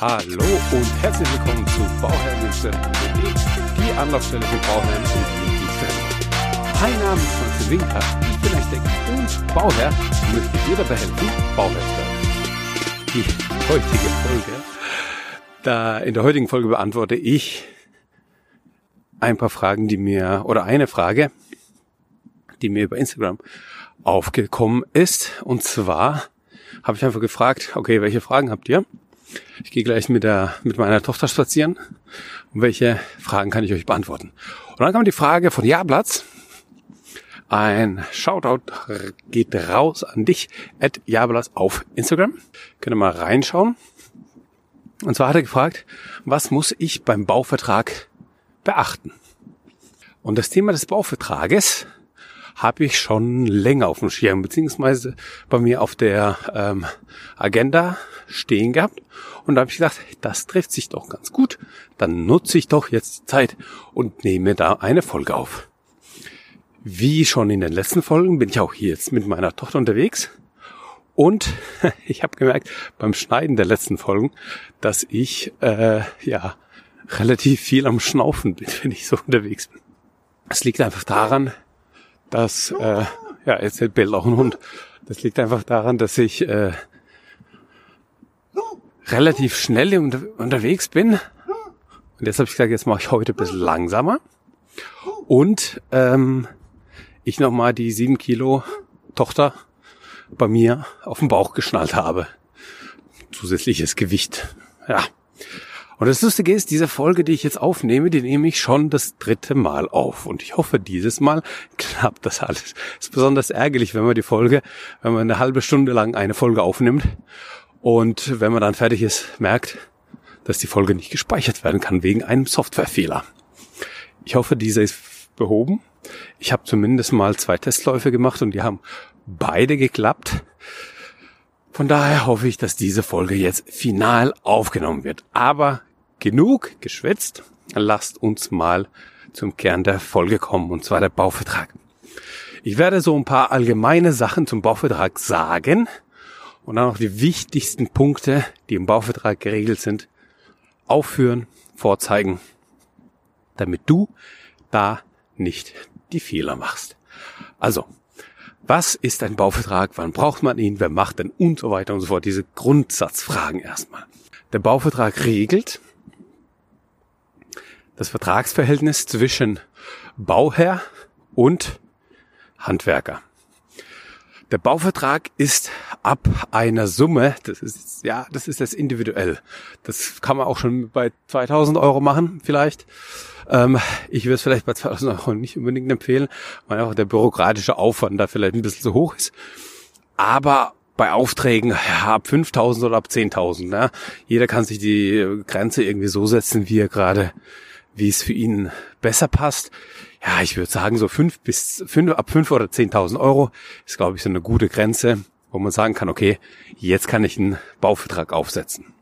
Hallo und herzlich willkommen zu Bauherrn.de, die Anlaufstelle für Bauherren und Dienstleister. Mein Name ist Franz Winker, ich bin Architekt und Bauherr und möchte dir dabei helfen, Bauherr zu werden. Die heutige Folge, da in der heutigen Folge beantworte ich ein paar Fragen, die mir, oder eine Frage, die mir über Instagram aufgekommen ist. Und zwar habe ich einfach gefragt, okay, welche Fragen habt ihr? Ich gehe gleich mit der mit meiner Tochter spazieren. Und welche Fragen kann ich euch beantworten? Und dann kam die Frage von Jablatz. Ein Shoutout geht raus an dich, at Jablatz auf Instagram. Könnt ihr mal reinschauen. Und zwar hat er gefragt, was muss ich beim Bauvertrag beachten? Und das Thema des Bauvertrages habe ich schon länger auf dem Schirm, beziehungsweise bei mir auf der ähm, Agenda stehen gehabt. Und da habe ich gedacht, das trifft sich doch ganz gut. Dann nutze ich doch jetzt die Zeit und nehme da eine Folge auf. Wie schon in den letzten Folgen bin ich auch hier jetzt mit meiner Tochter unterwegs. Und ich habe gemerkt beim Schneiden der letzten Folgen, dass ich äh, ja relativ viel am Schnaufen bin, wenn ich so unterwegs bin. Es liegt einfach daran, dass, äh, ja, jetzt bellt auch ein Hund. Das liegt einfach daran, dass ich äh, relativ schnell unter unterwegs bin. Und jetzt habe ich gesagt, jetzt mache ich heute ein bisschen langsamer. Und ähm, ich nochmal die sieben Kilo Tochter bei mir auf den Bauch geschnallt habe. Zusätzliches Gewicht. Ja. Und das Lustige ist, diese Folge, die ich jetzt aufnehme, die nehme ich schon das dritte Mal auf. Und ich hoffe, dieses Mal klappt das alles. ist besonders ärgerlich, wenn man die Folge, wenn man eine halbe Stunde lang eine Folge aufnimmt und wenn man dann fertig ist, merkt, dass die Folge nicht gespeichert werden kann wegen einem Softwarefehler. Ich hoffe, dieser ist behoben. Ich habe zumindest mal zwei Testläufe gemacht und die haben beide geklappt. Von daher hoffe ich, dass diese Folge jetzt final aufgenommen wird. Aber genug geschwätzt. Lasst uns mal zum Kern der Folge kommen, und zwar der Bauvertrag. Ich werde so ein paar allgemeine Sachen zum Bauvertrag sagen und dann noch die wichtigsten Punkte, die im Bauvertrag geregelt sind, aufführen, vorzeigen, damit du da nicht die Fehler machst. Also, was ist ein Bauvertrag? Wann braucht man ihn? Wer macht denn? Und so weiter und so fort. Diese Grundsatzfragen erstmal. Der Bauvertrag regelt, das Vertragsverhältnis zwischen Bauherr und Handwerker. Der Bauvertrag ist ab einer Summe, das ist, ja, das ist jetzt individuell. Das kann man auch schon bei 2000 Euro machen, vielleicht. Ähm, ich würde es vielleicht bei 2000 Euro nicht unbedingt empfehlen, weil auch der bürokratische Aufwand da vielleicht ein bisschen zu hoch ist. Aber bei Aufträgen ja, ab 5000 oder ab 10.000. Ne? Jeder kann sich die Grenze irgendwie so setzen, wie er gerade wie es für ihn besser passt. Ja, ich würde sagen, so fünf bis fünf, ab fünf oder zehntausend Euro ist, glaube ich, so eine gute Grenze, wo man sagen kann, okay, jetzt kann ich einen Bauvertrag aufsetzen.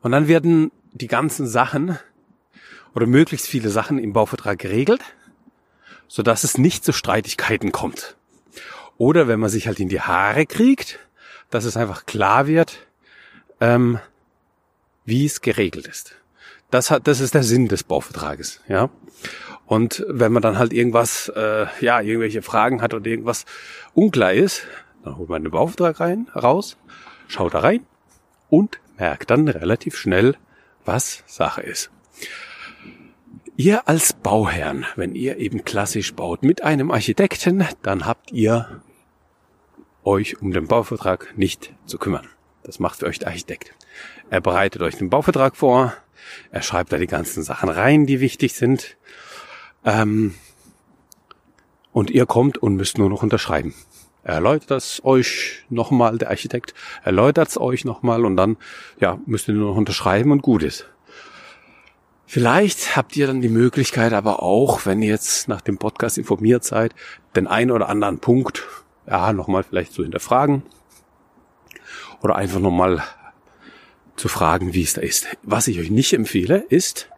Und dann werden die ganzen Sachen oder möglichst viele Sachen im Bauvertrag geregelt, so dass es nicht zu Streitigkeiten kommt. Oder wenn man sich halt in die Haare kriegt, dass es einfach klar wird, ähm, wie es geregelt ist. Das hat, das ist der Sinn des Bauvertrages, ja. Und wenn man dann halt irgendwas, äh, ja, irgendwelche Fragen hat oder irgendwas unklar ist, dann holt man den Bauvertrag rein, raus, schaut da rein und merkt dann relativ schnell, was Sache ist. Ihr als Bauherrn, wenn ihr eben klassisch baut mit einem Architekten, dann habt ihr euch um den Bauvertrag nicht zu kümmern. Das macht für euch der Architekt. Er bereitet euch den Bauvertrag vor, er schreibt da die ganzen Sachen rein, die wichtig sind. Ähm, und ihr kommt und müsst nur noch unterschreiben. Er erläutert es euch nochmal, der Architekt erläutert es euch nochmal und dann ja, müsst ihr nur noch unterschreiben und gut ist. Vielleicht habt ihr dann die Möglichkeit aber auch, wenn ihr jetzt nach dem Podcast informiert seid, den einen oder anderen Punkt ja, nochmal vielleicht zu hinterfragen oder einfach nochmal zu fragen, wie es da ist. Was ich euch nicht empfehle, ist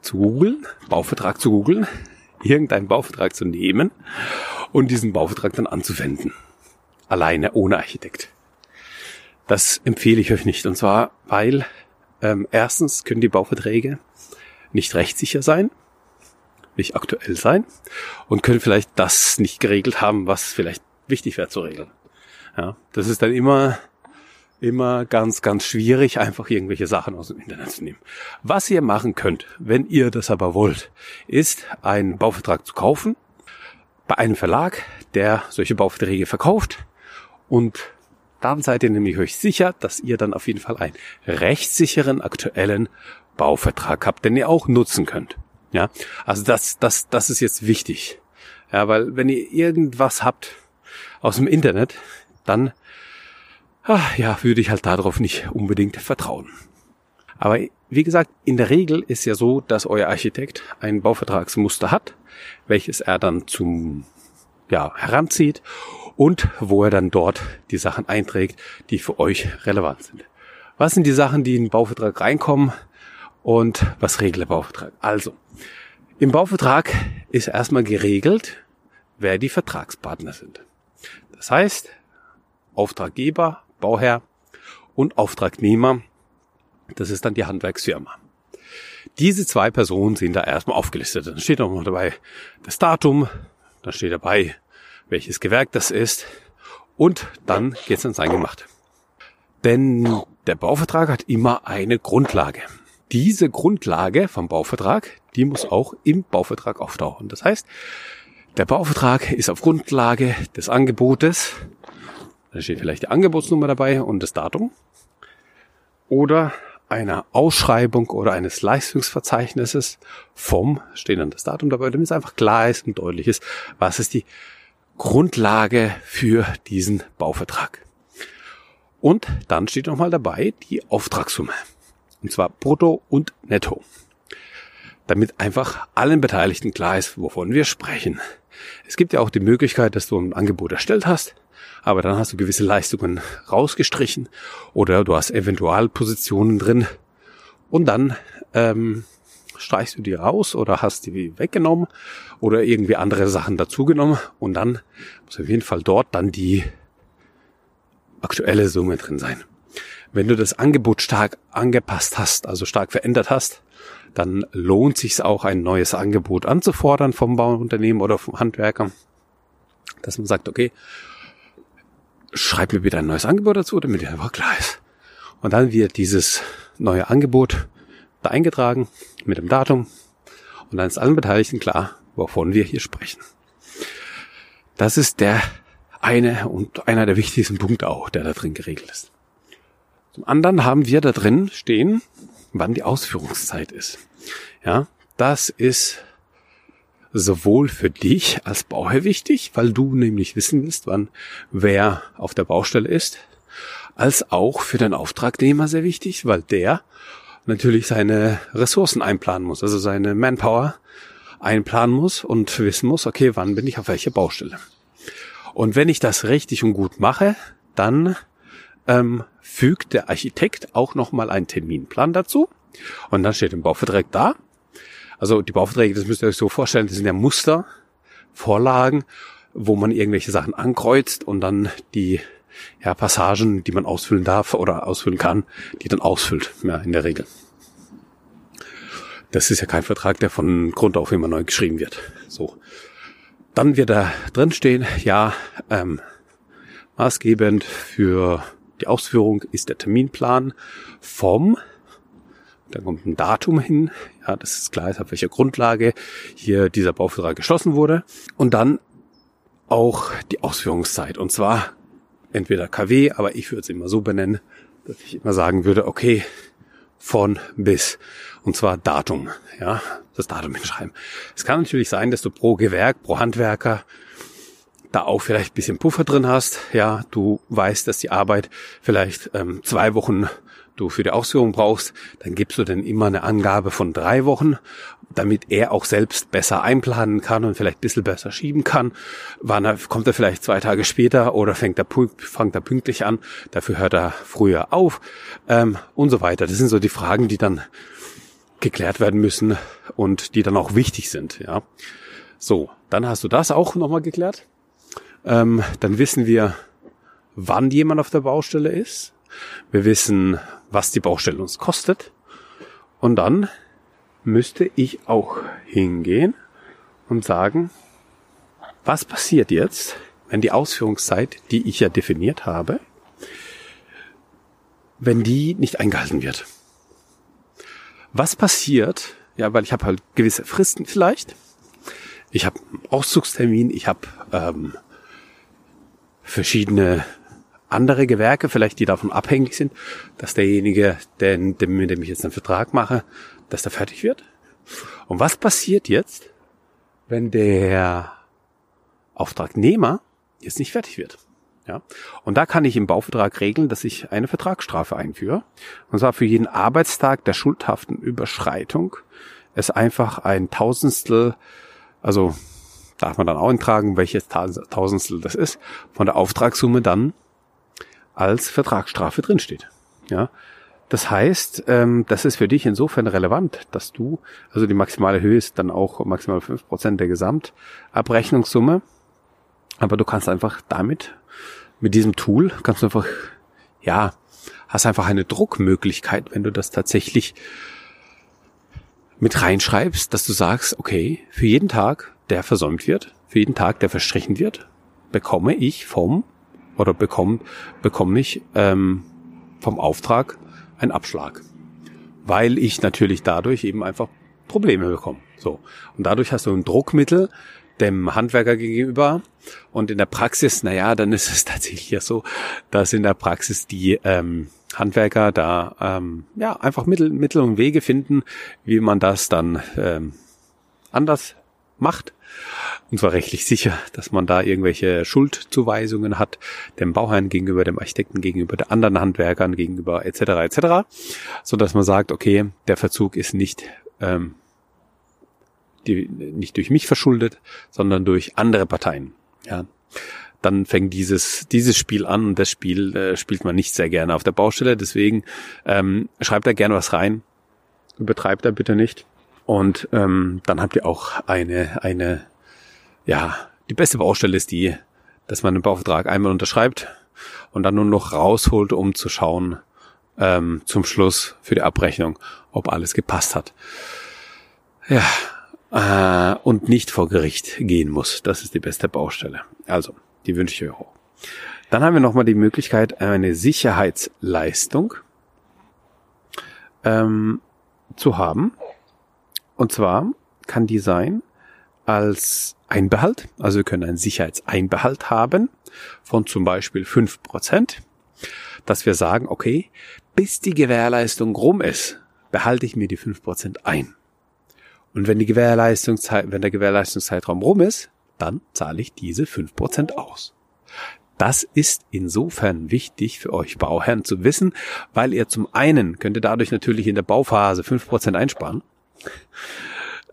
zu googeln, Bauvertrag zu googeln, irgendeinen Bauvertrag zu nehmen und diesen Bauvertrag dann anzuwenden. Alleine, ohne Architekt. Das empfehle ich euch nicht. Und zwar, weil ähm, erstens können die Bauverträge nicht rechtssicher sein, nicht aktuell sein und können vielleicht das nicht geregelt haben, was vielleicht wichtig wäre zu regeln. Ja, das ist dann immer immer ganz, ganz schwierig, einfach irgendwelche Sachen aus dem Internet zu nehmen. Was ihr machen könnt, wenn ihr das aber wollt, ist einen Bauvertrag zu kaufen bei einem Verlag, der solche Bauverträge verkauft und dann seid ihr nämlich euch sicher, dass ihr dann auf jeden Fall einen rechtssicheren aktuellen Bauvertrag habt, den ihr auch nutzen könnt. Ja, also das, das, das ist jetzt wichtig. Ja, weil wenn ihr irgendwas habt aus dem Internet, dann, ach, ja, würde ich halt darauf nicht unbedingt vertrauen. Aber wie gesagt, in der Regel ist ja so, dass euer Architekt ein Bauvertragsmuster hat, welches er dann zum, ja, heranzieht und wo er dann dort die Sachen einträgt, die für euch relevant sind. Was sind die Sachen, die in den Bauvertrag reinkommen und was regelt der Bauvertrag? Also, im Bauvertrag ist erstmal geregelt, wer die Vertragspartner sind. Das heißt, Auftraggeber, Bauherr und Auftragnehmer, das ist dann die Handwerksfirma. Diese zwei Personen sind da erstmal aufgelistet. Dann steht auch noch dabei das Datum, dann steht dabei welches Gewerk das ist und dann geht's ans Eingemachte. Denn der Bauvertrag hat immer eine Grundlage. Diese Grundlage vom Bauvertrag, die muss auch im Bauvertrag auftauchen. Das heißt, der Bauvertrag ist auf Grundlage des Angebotes, da steht vielleicht die Angebotsnummer dabei und das Datum, oder einer Ausschreibung oder eines Leistungsverzeichnisses vom, steht dann das Datum dabei, damit es einfach klar ist und deutlich ist, was ist die Grundlage für diesen Bauvertrag. Und dann steht nochmal dabei die Auftragssumme. Und zwar brutto und netto. Damit einfach allen Beteiligten klar ist, wovon wir sprechen. Es gibt ja auch die Möglichkeit, dass du ein Angebot erstellt hast, aber dann hast du gewisse Leistungen rausgestrichen oder du hast Eventualpositionen drin und dann ähm, streichst du die raus oder hast die weggenommen oder irgendwie andere Sachen dazugenommen und dann muss auf jeden Fall dort dann die aktuelle Summe drin sein. Wenn du das Angebot stark angepasst hast, also stark verändert hast, dann lohnt sich auch ein neues Angebot anzufordern vom Bauunternehmen oder vom Handwerker, dass man sagt, okay, schreib mir bitte ein neues Angebot dazu, damit er einfach klar ist. Und dann wird dieses neue Angebot da eingetragen mit dem Datum und dann ist allen Beteiligten klar, wovon wir hier sprechen. Das ist der eine und einer der wichtigsten Punkte auch, der da drin geregelt ist. Zum anderen haben wir da drin stehen, wann die Ausführungszeit ist. Ja, das ist sowohl für dich als Bauherr wichtig, weil du nämlich wissen willst, wann wer auf der Baustelle ist, als auch für den Auftragnehmer sehr wichtig, weil der natürlich seine Ressourcen einplanen muss, also seine Manpower einplanen muss und wissen muss, okay, wann bin ich auf welcher Baustelle. Und wenn ich das richtig und gut mache, dann ähm, fügt der Architekt auch nochmal einen Terminplan dazu. Und dann steht im Bauvertrag da. Also die Bauverträge, das müsst ihr euch so vorstellen, das sind ja Muster, Vorlagen, wo man irgendwelche Sachen ankreuzt und dann die ja, Passagen, die man ausfüllen darf oder ausfüllen kann, die dann ausfüllt, ja, in der Regel. Das ist ja kein Vertrag, der von Grund auf immer neu geschrieben wird. So. Dann wird da drin stehen, ja, ähm, maßgebend für die Ausführung ist der Terminplan vom, dann kommt ein Datum hin, ja, das ist klar, auf welcher Grundlage hier dieser Bauvertrag geschlossen wurde. Und dann auch die Ausführungszeit. Und zwar entweder KW, aber ich würde es immer so benennen, dass ich immer sagen würde, okay, von bis. Und zwar Datum, ja, das Datum hinschreiben. Es kann natürlich sein, dass du pro Gewerk, pro Handwerker da auch vielleicht ein bisschen Puffer drin hast. Ja, du weißt, dass die Arbeit vielleicht ähm, zwei Wochen du für die Ausführung brauchst, dann gibst du denn immer eine Angabe von drei Wochen, damit er auch selbst besser einplanen kann und vielleicht ein bisschen besser schieben kann. Wann er, kommt er vielleicht zwei Tage später oder fängt er, fängt er pünktlich an, dafür hört er früher auf ähm, und so weiter. Das sind so die Fragen, die dann geklärt werden müssen und die dann auch wichtig sind. Ja, So, dann hast du das auch nochmal geklärt. Ähm, dann wissen wir, wann jemand auf der Baustelle ist Wir wissen, was die Baustelle uns kostet. Und dann müsste ich auch hingehen und sagen, was passiert jetzt, wenn die Ausführungszeit, die ich ja definiert habe, wenn die nicht eingehalten wird? Was passiert, ja, weil ich habe halt gewisse Fristen vielleicht, ich habe einen Auszugstermin, ich habe ähm, verschiedene andere Gewerke, vielleicht die davon abhängig sind, dass derjenige, der, mit dem ich jetzt einen Vertrag mache, dass der fertig wird. Und was passiert jetzt, wenn der Auftragnehmer jetzt nicht fertig wird? Ja. Und da kann ich im Bauvertrag regeln, dass ich eine Vertragsstrafe einführe. Und zwar für jeden Arbeitstag der schuldhaften Überschreitung es einfach ein Tausendstel, also darf man dann auch eintragen, welches Tausendstel das ist, von der Auftragssumme dann als Vertragsstrafe drinsteht. Ja. Das heißt, ähm, das ist für dich insofern relevant, dass du, also die maximale Höhe ist dann auch maximal fünf Prozent der Gesamtabrechnungssumme, aber du kannst einfach damit, mit diesem Tool, kannst du einfach, ja, hast einfach eine Druckmöglichkeit, wenn du das tatsächlich mit reinschreibst, dass du sagst, okay, für jeden Tag, der versäumt wird, für jeden Tag, der verstrichen wird, bekomme ich vom oder bekomme bekomme ich ähm, vom Auftrag einen Abschlag, weil ich natürlich dadurch eben einfach Probleme bekomme. So. Und dadurch hast du ein Druckmittel dem Handwerker gegenüber. Und in der Praxis, naja, dann ist es tatsächlich ja so, dass in der Praxis die ähm, Handwerker da ähm, ja einfach Mittel, Mittel und Wege finden, wie man das dann ähm, anders macht. Und zwar rechtlich sicher, dass man da irgendwelche Schuldzuweisungen hat, dem Bauherrn gegenüber, dem Architekten gegenüber, der anderen Handwerkern gegenüber, etc. etc. So dass man sagt, okay, der Verzug ist nicht ähm, die, nicht durch mich verschuldet, sondern durch andere Parteien. Ja, dann fängt dieses dieses Spiel an und das Spiel äh, spielt man nicht sehr gerne auf der Baustelle. Deswegen ähm, schreibt da gerne was rein, übertreibt da bitte nicht. Und ähm, dann habt ihr auch eine, eine, ja, die beste Baustelle ist die, dass man den Bauvertrag einmal unterschreibt und dann nur noch rausholt, um zu schauen ähm, zum Schluss für die Abrechnung, ob alles gepasst hat. Ja, äh, und nicht vor Gericht gehen muss. Das ist die beste Baustelle. Also, die wünsche ich euch auch. Dann haben wir nochmal die Möglichkeit, eine Sicherheitsleistung ähm, zu haben. Und zwar kann die sein als Einbehalt, also wir können einen Sicherheitseinbehalt haben von zum Beispiel fünf Prozent, dass wir sagen, okay, bis die Gewährleistung rum ist, behalte ich mir die fünf Prozent ein. Und wenn die Gewährleistungszeit, wenn der Gewährleistungszeitraum rum ist, dann zahle ich diese fünf Prozent aus. Das ist insofern wichtig für euch Bauherren zu wissen, weil ihr zum einen könnt ihr dadurch natürlich in der Bauphase fünf Prozent einsparen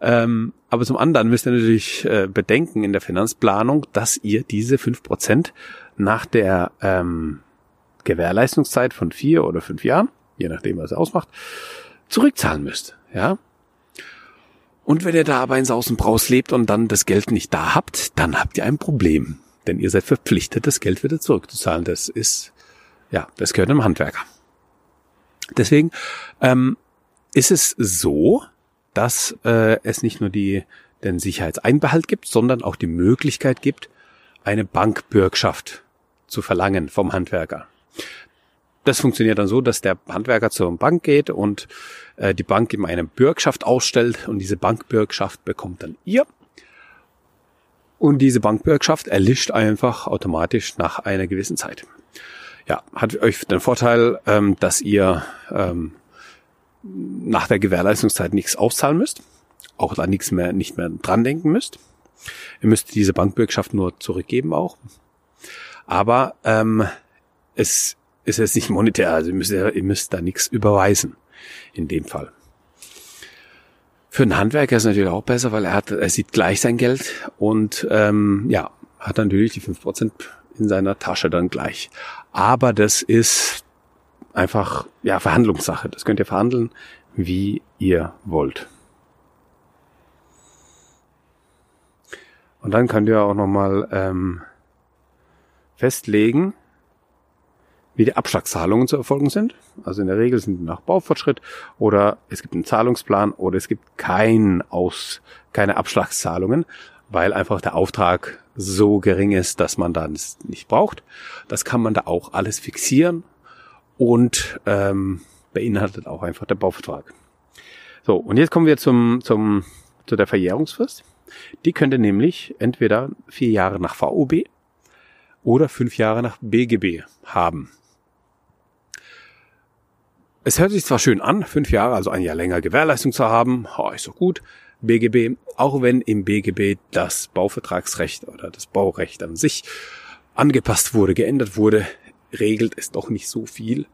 ähm, aber zum anderen müsst ihr natürlich äh, bedenken in der Finanzplanung, dass ihr diese fünf Prozent nach der ähm, Gewährleistungszeit von vier oder fünf Jahren, je nachdem, was ihr ausmacht, zurückzahlen müsst. Ja. Und wenn ihr da aber in Sausenbraus lebt und dann das Geld nicht da habt, dann habt ihr ein Problem. Denn ihr seid verpflichtet, das Geld wieder zurückzuzahlen. Das ist, ja, das gehört einem Handwerker. Deswegen ähm, ist es so, dass äh, es nicht nur die, den Sicherheitseinbehalt gibt, sondern auch die Möglichkeit gibt, eine Bankbürgschaft zu verlangen vom Handwerker. Das funktioniert dann so, dass der Handwerker zur Bank geht und äh, die Bank ihm eine Bürgschaft ausstellt und diese Bankbürgschaft bekommt dann ihr. Und diese Bankbürgschaft erlischt einfach automatisch nach einer gewissen Zeit. Ja, hat euch den Vorteil, ähm, dass ihr ähm, nach der Gewährleistungszeit nichts auszahlen müsst, auch da nichts mehr, nicht mehr dran denken müsst. Ihr müsst diese Bankbürgschaft nur zurückgeben auch. Aber ähm, es ist jetzt nicht monetär, also ihr müsst, ihr müsst da nichts überweisen in dem Fall. Für einen Handwerker ist es natürlich auch besser, weil er hat, er sieht gleich sein Geld und ähm, ja, hat natürlich die fünf Prozent in seiner Tasche dann gleich. Aber das ist einfach ja Verhandlungssache. Das könnt ihr verhandeln, wie ihr wollt. Und dann könnt ihr auch nochmal ähm, festlegen, wie die Abschlagszahlungen zu erfolgen sind. Also in der Regel sind nach Baufortschritt oder es gibt einen Zahlungsplan oder es gibt kein Aus, keine Abschlagszahlungen, weil einfach der Auftrag so gering ist, dass man es nicht braucht. Das kann man da auch alles fixieren und ähm, beinhaltet auch einfach der Bauvertrag. So, und jetzt kommen wir zum, zum, zu der Verjährungsfrist. Die könnte nämlich entweder vier Jahre nach VOB oder fünf Jahre nach BGB haben. Es hört sich zwar schön an, fünf Jahre, also ein Jahr länger Gewährleistung zu haben, oh, ist doch gut. BGB, auch wenn im BGB das Bauvertragsrecht oder das Baurecht an sich angepasst wurde, geändert wurde, regelt es doch nicht so viel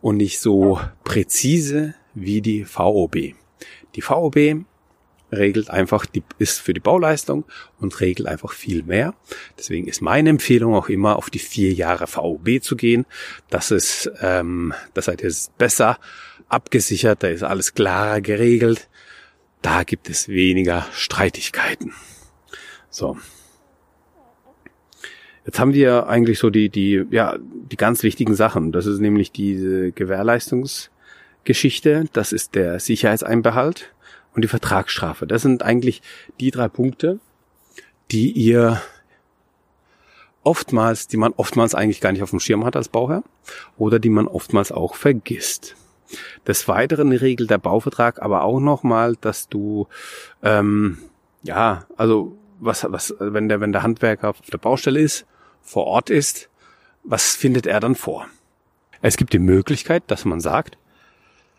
und nicht so präzise wie die VOB. Die VOB regelt einfach, die ist für die Bauleistung und regelt einfach viel mehr. Deswegen ist meine Empfehlung auch immer, auf die vier Jahre VOB zu gehen. Das ist, ähm, das seid ihr besser abgesichert, da ist alles klarer geregelt. Da gibt es weniger Streitigkeiten. So. Jetzt haben wir eigentlich so die, die, ja, die ganz wichtigen Sachen. Das ist nämlich diese Gewährleistungsgeschichte. Das ist der Sicherheitseinbehalt und die Vertragsstrafe. Das sind eigentlich die drei Punkte, die ihr oftmals, die man oftmals eigentlich gar nicht auf dem Schirm hat als Bauherr oder die man oftmals auch vergisst. Des Weiteren regelt der Bauvertrag aber auch nochmal, dass du ähm, ja, also was, was, wenn der, wenn der Handwerker auf der Baustelle ist, vor Ort ist, was findet er dann vor? Es gibt die Möglichkeit, dass man sagt,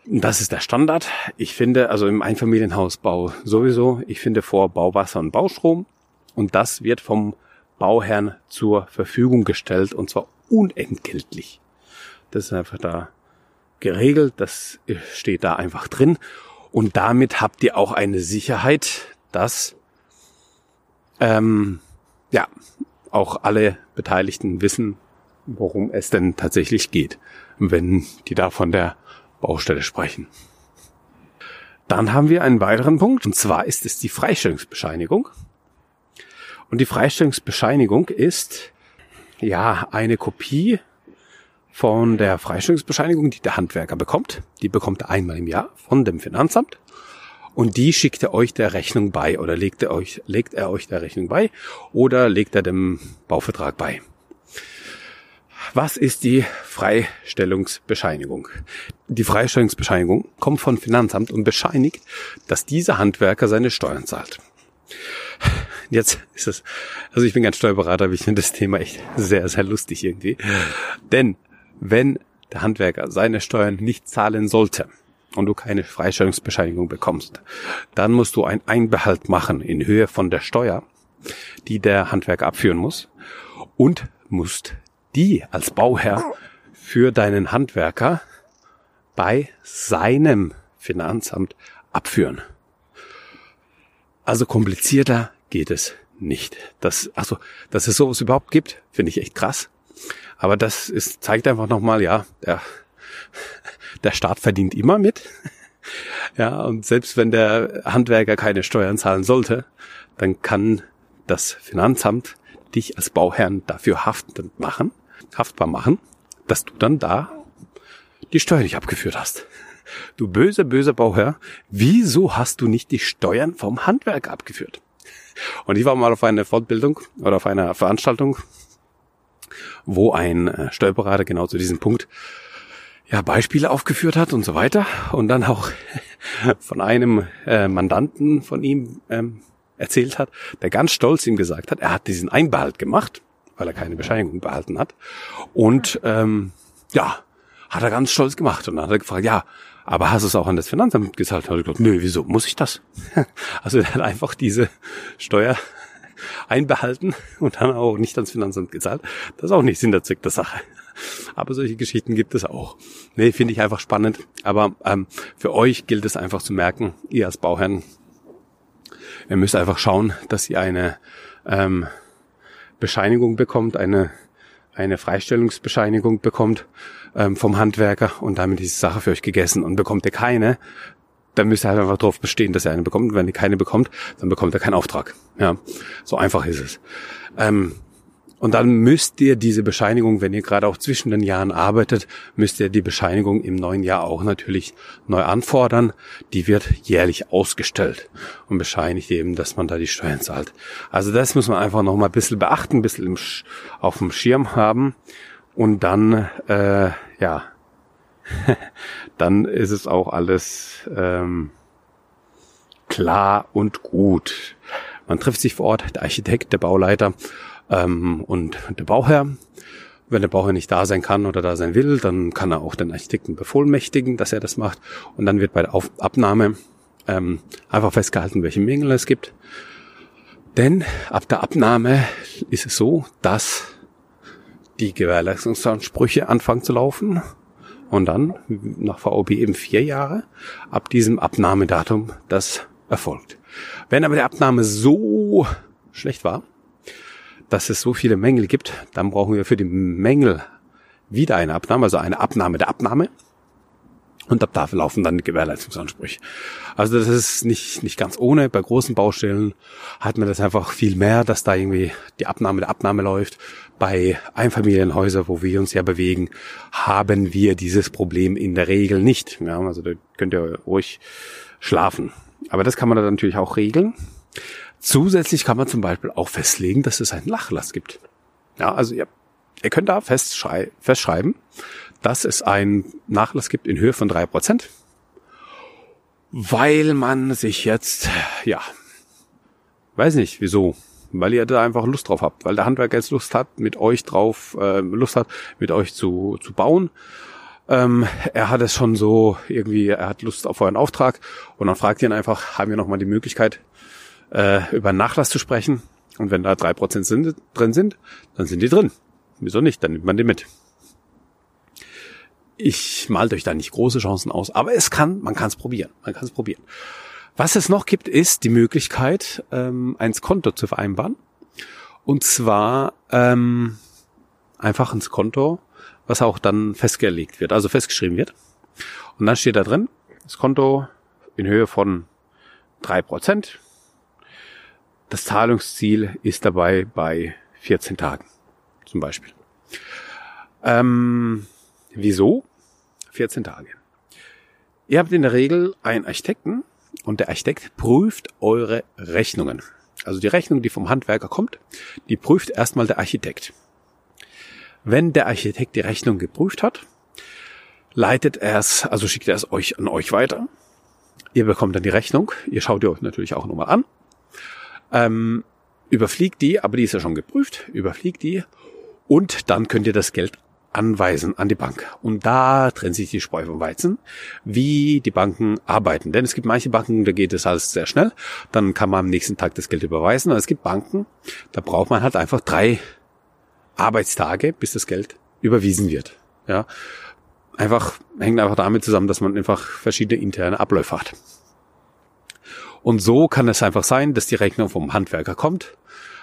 das ist der Standard. Ich finde, also im Einfamilienhausbau sowieso, ich finde vor Bauwasser und Baustrom. Und das wird vom Bauherrn zur Verfügung gestellt und zwar unentgeltlich. Das ist einfach da geregelt, das steht da einfach drin. Und damit habt ihr auch eine Sicherheit, dass ähm, ja auch alle Beteiligten wissen, worum es denn tatsächlich geht, wenn die da von der Baustelle sprechen. Dann haben wir einen weiteren Punkt, und zwar ist es die Freistellungsbescheinigung. Und die Freistellungsbescheinigung ist ja eine Kopie von der Freistellungsbescheinigung, die der Handwerker bekommt. Die bekommt er einmal im Jahr von dem Finanzamt. Und die schickt er euch der Rechnung bei oder legt er euch, legt er euch der Rechnung bei oder legt er dem Bauvertrag bei. Was ist die Freistellungsbescheinigung? Die Freistellungsbescheinigung kommt von Finanzamt und bescheinigt, dass dieser Handwerker seine Steuern zahlt. Jetzt ist es, also ich bin kein Steuerberater, aber ich finde das Thema echt sehr, sehr lustig irgendwie. Denn wenn der Handwerker seine Steuern nicht zahlen sollte und du keine Freistellungsbescheinigung bekommst, dann musst du einen Einbehalt machen in Höhe von der Steuer, die der Handwerker abführen muss und musst die als Bauherr für deinen Handwerker bei seinem Finanzamt abführen. Also komplizierter geht es nicht. Das, also, dass es sowas überhaupt gibt, finde ich echt krass. Aber das ist, zeigt einfach nochmal, ja, der, der Staat verdient immer mit. Ja, und selbst wenn der Handwerker keine Steuern zahlen sollte, dann kann das Finanzamt dich als Bauherrn dafür haftend machen haftbar machen, dass du dann da die Steuer nicht abgeführt hast. Du böse, böse Bauherr, wieso hast du nicht die Steuern vom Handwerk abgeführt? Und ich war mal auf einer Fortbildung oder auf einer Veranstaltung, wo ein äh, Steuerberater genau zu diesem Punkt ja Beispiele aufgeführt hat und so weiter und dann auch von einem äh, Mandanten von ihm ähm, erzählt hat, der ganz stolz ihm gesagt hat, er hat diesen Einbehalt gemacht weil er keine Bescheinigung behalten hat. Und ähm, ja, hat er ganz stolz gemacht. Und dann hat er gefragt, ja, aber hast du es auch an das Finanzamt gezahlt? Und hat gesagt, nö, wieso muss ich das? Also er hat einfach diese Steuer einbehalten und dann auch nicht ans Finanzamt gezahlt. Das ist auch nicht Sinn der Zweck der Sache. Aber solche Geschichten gibt es auch. Nee, finde ich einfach spannend. Aber ähm, für euch gilt es einfach zu merken, ihr als Bauherrn, ihr müsst einfach schauen, dass ihr eine ähm, Bescheinigung bekommt, eine, eine Freistellungsbescheinigung bekommt ähm, vom Handwerker und damit ist die Sache für euch gegessen. Und bekommt ihr keine, dann müsst ihr halt einfach darauf bestehen, dass ihr eine bekommt. Und wenn ihr keine bekommt, dann bekommt ihr keinen Auftrag. Ja, so einfach ist es. Ähm, Und dann müsst ihr diese Bescheinigung, wenn ihr gerade auch zwischen den Jahren arbeitet, müsst ihr die Bescheinigung im neuen Jahr auch natürlich neu anfordern. Die wird jährlich ausgestellt und bescheinigt eben, dass man da die Steuern zahlt. Also das muss man einfach noch mal ein bisschen beachten, ein bisschen im, auf dem Schirm haben. Und dann, äh, ja, dann ist es auch alles ähm, klar und gut. Man trifft sich vor Ort, der Architekt, der Bauleiter ähm, und der Bauherr. Wenn der Bauherr nicht da sein kann oder da sein will, dann kann er auch den Architekten bevollmächtigen, dass er das macht. Und dann wird bei der Auf Abnahme ähm, einfach festgehalten, welche Mängel es gibt. Denn ab der Abnahme ist es so, dass die Gewährleistungsansprüche anfangen zu laufen und dann nach VOB eben vier Jahre ab diesem Abnahmedatum das erfolgt. Wenn aber die Abnahme so schlecht war, dass es so viele Mängel gibt, dann brauchen wir für die Mängel wieder eine Abnahme, also eine Abnahme der Abnahme. Und ab da laufen dann Gewährleistungsansprüche. Also das ist nicht, nicht ganz ohne. Bei großen Baustellen hat man das einfach viel mehr, dass da irgendwie die Abnahme der Abnahme läuft. Bei Einfamilienhäusern, wo wir uns ja bewegen, haben wir dieses Problem in der Regel nicht. Ja, also da könnt ihr ruhig schlafen. Aber das kann man dann natürlich auch regeln. Zusätzlich kann man zum Beispiel auch festlegen, dass es einen Nachlass gibt. Ja, also ihr, ihr könnt da festschrei festschreiben, dass es einen Nachlass gibt in Höhe von drei Prozent, weil man sich jetzt, ja, weiß nicht wieso, weil ihr da einfach Lust drauf habt, weil der Handwerker jetzt Lust hat, mit euch drauf, äh, Lust hat, mit euch zu, zu bauen. Ähm, er hat es schon so irgendwie, er hat Lust auf euren Auftrag und dann fragt ihr ihn einfach, haben wir nochmal die Möglichkeit, äh, über Nachlass zu sprechen. Und wenn da drei Prozent sind, drin sind, dann sind die drin. Wieso nicht? Dann nimmt man die mit. Ich malt euch da nicht große Chancen aus, aber es kann, man kann es probieren. Man kann es probieren. Was es noch gibt, ist die Möglichkeit, ähm, ein Konto zu vereinbaren. Und zwar ähm, einfach ins Konto, was auch dann festgelegt wird, also festgeschrieben wird. Und dann steht da drin, das Konto in Höhe von drei Prozent das Zahlungsziel ist dabei bei 14 Tagen zum Beispiel. Ähm, wieso? 14 Tage. Ihr habt in der Regel einen Architekten und der Architekt prüft eure Rechnungen. Also die Rechnung, die vom Handwerker kommt, die prüft erstmal der Architekt. Wenn der Architekt die Rechnung geprüft hat, leitet er es, also schickt er es euch an euch weiter. Ihr bekommt dann die Rechnung. Ihr schaut ihr euch natürlich auch nochmal an ähm, überfliegt die, aber die ist ja schon geprüft, überfliegt die und dann könnt ihr das Geld anweisen an die Bank. Und da trennt sich die Spreu vom Weizen, wie die Banken arbeiten. Denn es gibt manche Banken, da geht es alles sehr schnell. Dann kann man am nächsten Tag das Geld überweisen. Und es gibt Banken, da braucht man halt einfach drei Arbeitstage, bis das Geld überwiesen wird. Ja, einfach hängt einfach damit zusammen, dass man einfach verschiedene interne Abläufe hat. Und so kann es einfach sein, dass die Rechnung vom Handwerker kommt.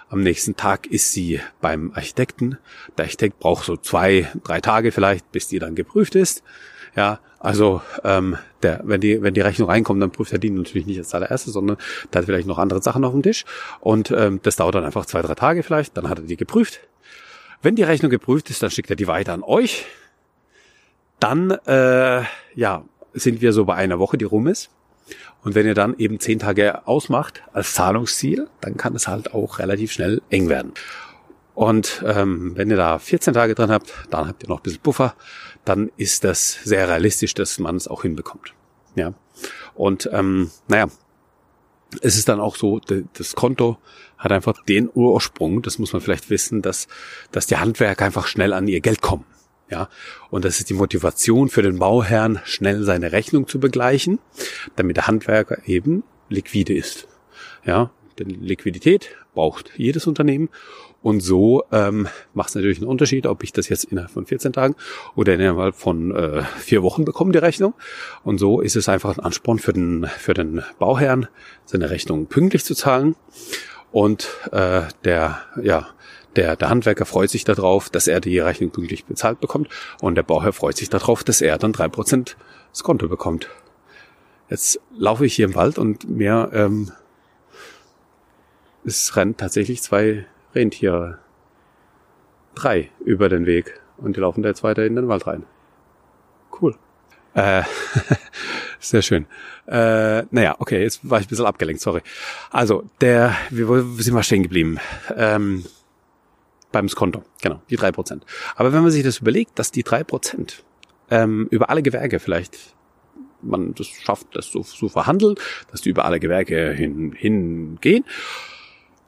Am nächsten Tag ist sie beim Architekten. Der Architekt braucht so zwei, drei Tage vielleicht, bis die dann geprüft ist. Ja, also ähm, der, wenn die wenn die Rechnung reinkommt, dann prüft er die natürlich nicht als allererstes, sondern da hat vielleicht noch andere Sachen auf dem Tisch und ähm, das dauert dann einfach zwei, drei Tage vielleicht. Dann hat er die geprüft. Wenn die Rechnung geprüft ist, dann schickt er die weiter an euch. Dann äh, ja sind wir so bei einer Woche, die rum ist. Und wenn ihr dann eben zehn Tage ausmacht als Zahlungsziel, dann kann es halt auch relativ schnell eng werden. Und ähm, wenn ihr da 14 Tage drin habt, dann habt ihr noch ein bisschen Puffer, dann ist das sehr realistisch, dass man es auch hinbekommt. Ja. Und ähm, naja, es ist dann auch so, das Konto hat einfach den Ursprung, das muss man vielleicht wissen, dass, dass die Handwerker einfach schnell an ihr Geld kommen. Ja, und das ist die Motivation für den Bauherrn, schnell seine Rechnung zu begleichen, damit der Handwerker eben liquide ist. Ja, denn Liquidität braucht jedes Unternehmen und so ähm, macht es natürlich einen Unterschied, ob ich das jetzt innerhalb von 14 Tagen oder innerhalb von äh, vier Wochen bekomme, die Rechnung. Und so ist es einfach ein Ansporn für den, für den Bauherrn, seine Rechnung pünktlich zu zahlen. Und äh, der, ja, der, der Handwerker freut sich darauf, dass er die Rechnung pünktlich bezahlt bekommt und der Bauherr freut sich darauf, dass er dann drei Prozent das Konto bekommt. Jetzt laufe ich hier im Wald und mir ähm, es rennen tatsächlich zwei Rentiere drei über den Weg und die laufen da jetzt weiter in den Wald rein. Cool. Äh, sehr schön. Äh, naja, okay, jetzt war ich ein bisschen abgelenkt, sorry. Also, der, wir, wir sind mal stehen geblieben. Ähm, beim Skonto, genau, die drei Prozent. Aber wenn man sich das überlegt, dass die drei Prozent ähm, über alle Gewerke vielleicht man das schafft, das so zu verhandeln, dass die über alle Gewerke hin, hingehen,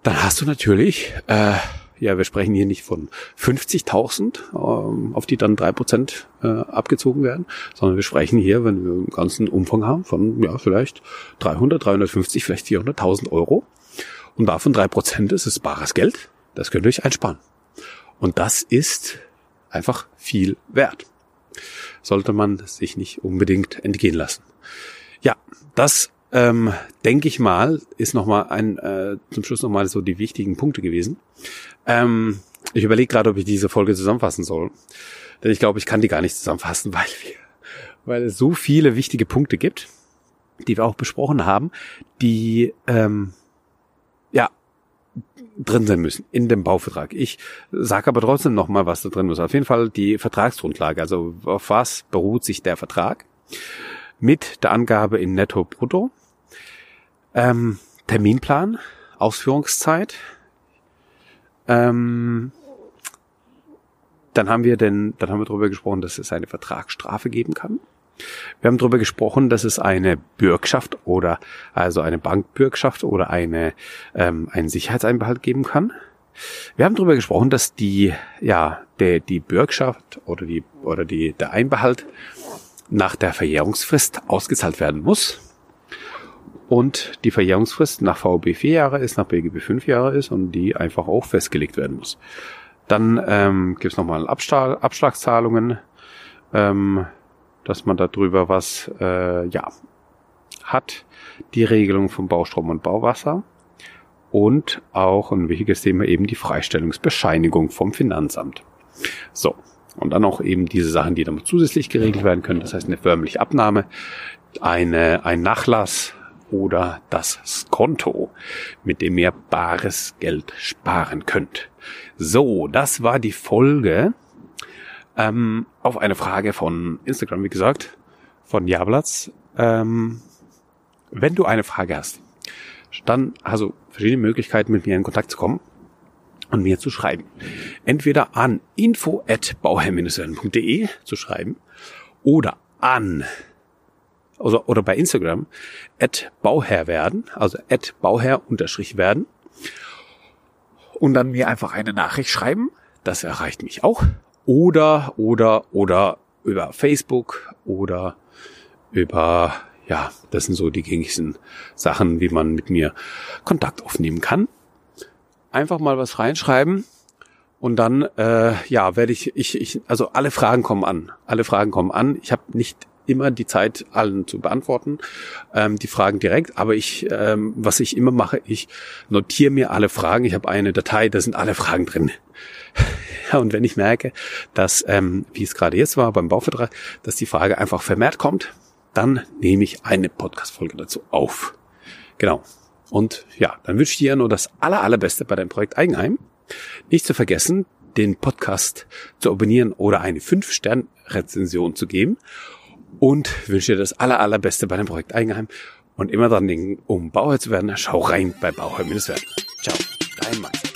dann hast du natürlich äh, ja, wir sprechen hier nicht von 50.000, ähm, auf die dann drei Prozent äh, abgezogen werden, sondern wir sprechen hier, wenn wir einen ganzen Umfang haben, von ja vielleicht 300, 350, vielleicht 400.000 Euro. Und davon drei Prozent ist es bares Geld. Das könnt ihr euch einsparen. Und das ist einfach viel wert. Sollte man sich nicht unbedingt entgehen lassen. Ja, das ähm, denke ich mal, ist nochmal ein, äh, zum Schluss nochmal so die wichtigen Punkte gewesen. Ähm, ich überlege gerade, ob ich diese Folge zusammenfassen soll. Denn ich glaube, ich kann die gar nicht zusammenfassen, weil wir, weil es so viele wichtige Punkte gibt, die wir auch besprochen haben, die ähm, ja drin sein müssen in dem Bauvertrag. Ich sage aber trotzdem noch mal, was da drin muss. Auf jeden Fall die Vertragsgrundlage. Also auf was beruht sich der Vertrag? Mit der Angabe in Netto Brutto ähm, Terminplan, Ausführungszeit. Ähm, dann haben wir denn, dann haben wir darüber gesprochen, dass es eine Vertragsstrafe geben kann. Wir haben darüber gesprochen, dass es eine Bürgschaft oder also eine Bankbürgschaft oder eine ähm, einen Sicherheitseinbehalt geben kann. Wir haben darüber gesprochen, dass die ja der die Bürgschaft oder die oder die der Einbehalt nach der Verjährungsfrist ausgezahlt werden muss. Und die Verjährungsfrist nach VOB vier Jahre ist, nach BGB fünf Jahre ist und die einfach auch festgelegt werden muss. Dann ähm, gibt es nochmal Abschlag, Abschlagszahlungen, ähm, dass man darüber was äh, ja hat. Die Regelung von Baustrom und Bauwasser und auch ein wichtiges Thema eben die Freistellungsbescheinigung vom Finanzamt. So, und dann auch eben diese Sachen, die dann zusätzlich geregelt werden können. Das heißt eine förmliche Abnahme, eine, ein Nachlass, oder das Skonto, mit dem ihr bares Geld sparen könnt. So, das war die Folge ähm, auf eine Frage von Instagram, wie gesagt, von Jablatz. Ähm, wenn du eine Frage hast, dann du verschiedene Möglichkeiten, mit mir in Kontakt zu kommen und mir zu schreiben. Entweder an info@bauherr-werden.de zu schreiben oder an oder, oder bei Instagram, at Bauherr werden, also at Bauherr unterstrich werden. Und dann mir einfach eine Nachricht schreiben. Das erreicht mich auch. Oder, oder, oder über Facebook oder über, ja, das sind so die gängigsten Sachen, wie man mit mir Kontakt aufnehmen kann. Einfach mal was reinschreiben und dann, äh, ja, werde ich, ich, ich, also alle Fragen kommen an. Alle Fragen kommen an. Ich habe nicht immer die Zeit, allen zu beantworten, ähm, die Fragen direkt. Aber ich, ähm, was ich immer mache, ich notiere mir alle Fragen. Ich habe eine Datei, da sind alle Fragen drin. ja, und wenn ich merke, dass, ähm, wie es gerade jetzt war beim Bauvertrag, dass die Frage einfach vermehrt kommt, dann nehme ich eine Podcast-Folge dazu auf. Genau. Und ja, dann wünsche ich dir nur das aller, allerbeste bei deinem Projekt Eigenheim. Nicht zu vergessen, den Podcast zu abonnieren oder eine 5-Stern-Rezension zu geben und wünsche dir das aller, allerbeste bei dem Projekt Eigenheim und immer dran denken, um Bauherr zu werden, schau rein bei Bauherr-Werden. Ciao, dein Max.